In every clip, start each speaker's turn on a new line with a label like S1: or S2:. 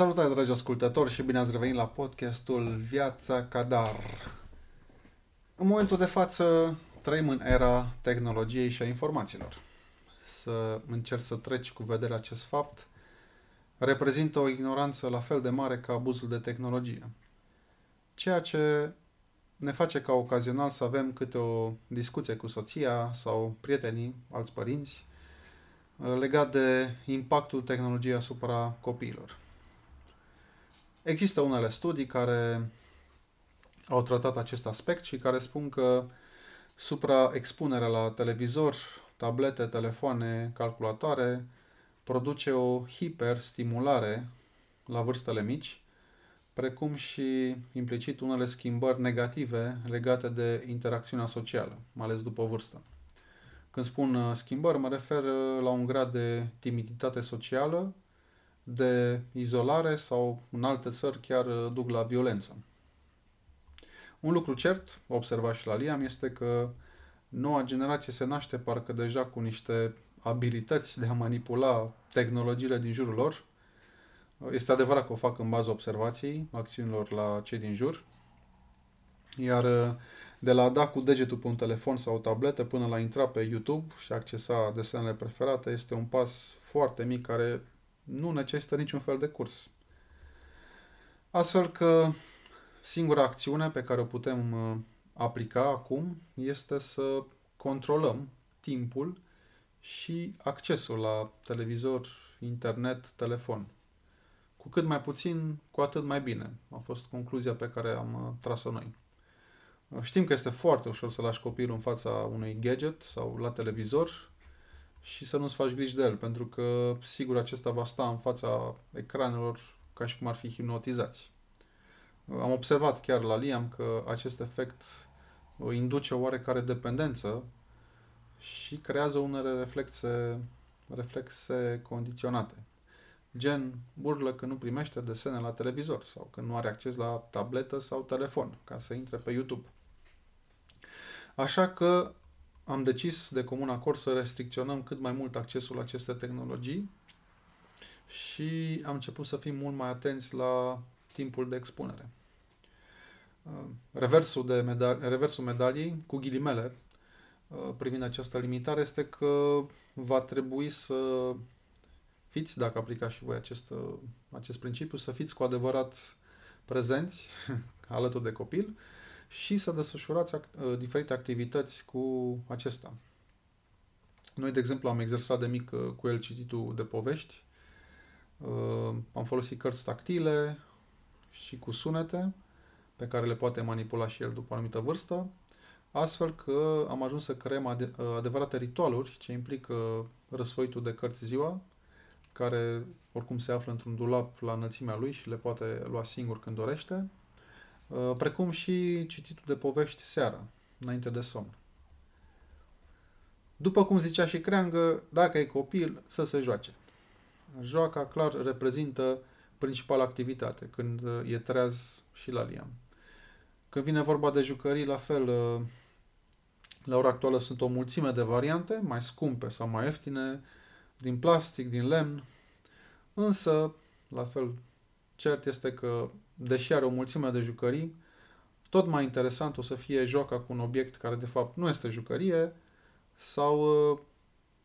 S1: Salutare, dragi ascultători, și bine ați revenit la podcastul Viața Cadar. În momentul de față trăim în era tehnologiei și a informațiilor. Să încerc să treci cu vedere acest fapt reprezintă o ignoranță la fel de mare ca abuzul de tehnologie. Ceea ce ne face ca ocazional să avem câte o discuție cu soția sau prietenii, alți părinți, legat de impactul tehnologiei asupra copiilor. Există unele studii care au tratat acest aspect și care spun că supraexpunerea la televizor, tablete, telefoane, calculatoare produce o hiperstimulare la vârstele mici, precum și implicit unele schimbări negative legate de interacțiunea socială, mai ales după vârstă. Când spun uh, schimbări, mă refer uh, la un grad de timiditate socială, de izolare sau în alte țări chiar uh, duc la violență. Un lucru cert, observat și la Liam, este că noua generație se naște parcă deja cu niște abilități de a manipula tehnologiile din jurul lor. Este adevărat că o fac în baza observației acțiunilor la cei din jur. Iar uh, de la a da cu degetul pe un telefon sau o tabletă până la a intra pe YouTube și accesa desenele preferate este un pas foarte mic care nu necesită niciun fel de curs. Astfel că singura acțiune pe care o putem uh, aplica acum este să controlăm timpul și accesul la televizor, internet, telefon. Cu cât mai puțin, cu atât mai bine. A fost concluzia pe care am uh, tras-o noi. Uh, știm că este foarte ușor să lași copilul în fața unui gadget sau la televizor și să nu-ți faci griji de el, pentru că sigur acesta va sta în fața ecranelor ca și cum ar fi hipnotizați. Am observat chiar la Liam că acest efect induce o oarecare dependență și creează unele reflexe, reflexe condiționate. Gen, urlă că nu primește desene la televizor sau că nu are acces la tabletă sau telefon ca să intre pe YouTube. Așa că am decis de comun acord să restricționăm cât mai mult accesul la aceste tehnologii și am început să fim mult mai atenți la timpul de expunere. Uh, reversul, de medali- reversul medaliei, cu ghilimele, uh, privind această limitare, este că va trebui să fiți, dacă aplicați și voi acest, uh, acest principiu, să fiți cu adevărat prezenți alături de copil și să desfășurați act- uh, diferite activități cu acesta. Noi, de exemplu, am exersat de mic uh, cu el cititul de povești, uh, am folosit cărți tactile și cu sunete, pe care le poate manipula și el după o anumită vârstă, astfel că am ajuns să creăm ade- adevărate ritualuri ce implică răsfoitul de cărți ziua, care oricum se află într-un dulap la înălțimea lui și le poate lua singur când dorește, Uh, precum și cititul de povești seara, înainte de somn. După cum zicea și Creangă, dacă e copil, să se joace. Joaca, clar, reprezintă principala activitate, când uh, e treaz și la liam. Când vine vorba de jucării, la fel, uh, la ora actuală sunt o mulțime de variante, mai scumpe sau mai ieftine, din plastic, din lemn, însă, la fel, cert este că deși are o mulțime de jucării, tot mai interesant o să fie joaca cu un obiect care de fapt nu este jucărie sau uh,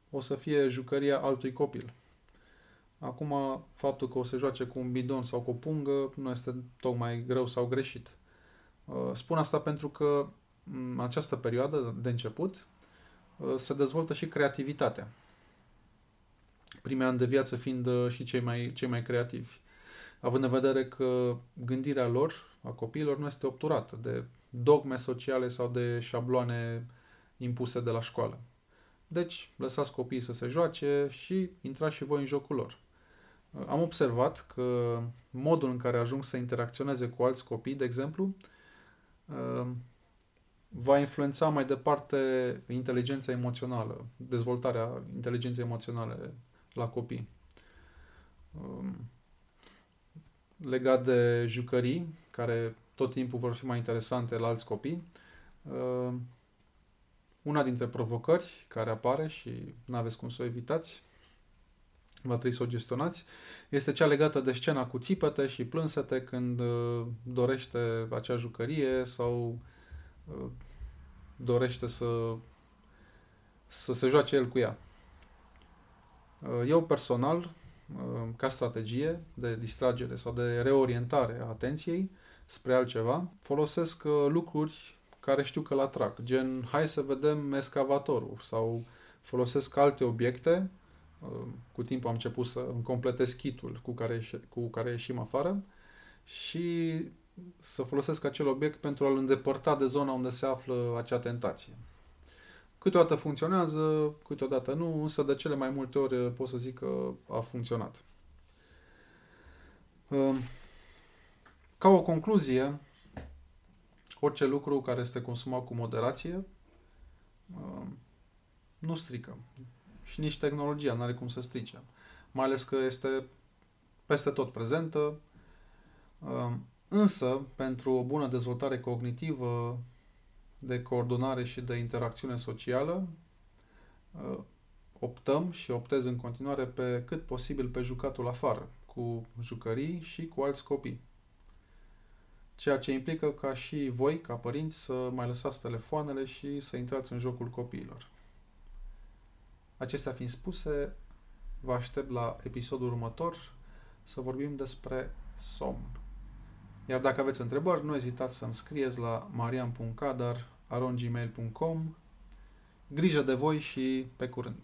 S1: o să fie jucăria altui copil. Acum, faptul că o să joace cu un bidon sau cu o pungă nu este tocmai greu sau greșit. Uh, spun asta pentru că în această perioadă de început uh, se dezvoltă și creativitatea. Primii ani de viață fiind și cei mai, cei mai creativi având în vedere că gândirea lor, a copiilor, nu este obturată de dogme sociale sau de șabloane impuse de la școală. Deci, lăsați copiii să se joace și intrați și voi în jocul lor. Am observat că modul în care ajung să interacționeze cu alți copii, de exemplu, va influența mai departe inteligența emoțională, dezvoltarea inteligenței emoționale la copii legat de jucării, care tot timpul vor fi mai interesante la alți copii. Uh, una dintre provocări care apare și nu aveți cum să o evitați va trebui să o gestionați, este cea legată de scena cu țipete și plânsete când uh, dorește acea jucărie sau uh, dorește să, să se joace el cu ea. Uh, eu personal, ca strategie de distragere sau de reorientare a atenției spre altceva, folosesc lucruri care știu că-l atrag, gen hai să vedem escavatorul sau folosesc alte obiecte cu timpul am început să îmi completez kitul cu care, cu care ieșim afară și să folosesc acel obiect pentru a-l îndepărta de zona unde se află acea tentație. Câteodată funcționează, câteodată nu, însă de cele mai multe ori pot să zic că a funcționat. Ehm, ca o concluzie, orice lucru care este consumat cu moderație ehm, nu strică și nici tehnologia nu are cum să strice. Mai ales că este peste tot prezentă. Um, însă, pentru o bună dezvoltare cognitivă, de coordonare și de interacțiune socială, uh, optăm și optez în continuare pe cât posibil pe jucatul afară, cu jucării și cu alți copii. Ceea ce implică ca și voi, ca părinți, să mai lăsați telefoanele și să intrați în jocul copiilor. Acestea fiind spuse, vă aștept la episodul următor să vorbim despre somn. Iar dacă aveți întrebări, nu ezitați să-mi scrieți la marian.cadar.gmail.com Grijă de voi și pe curând!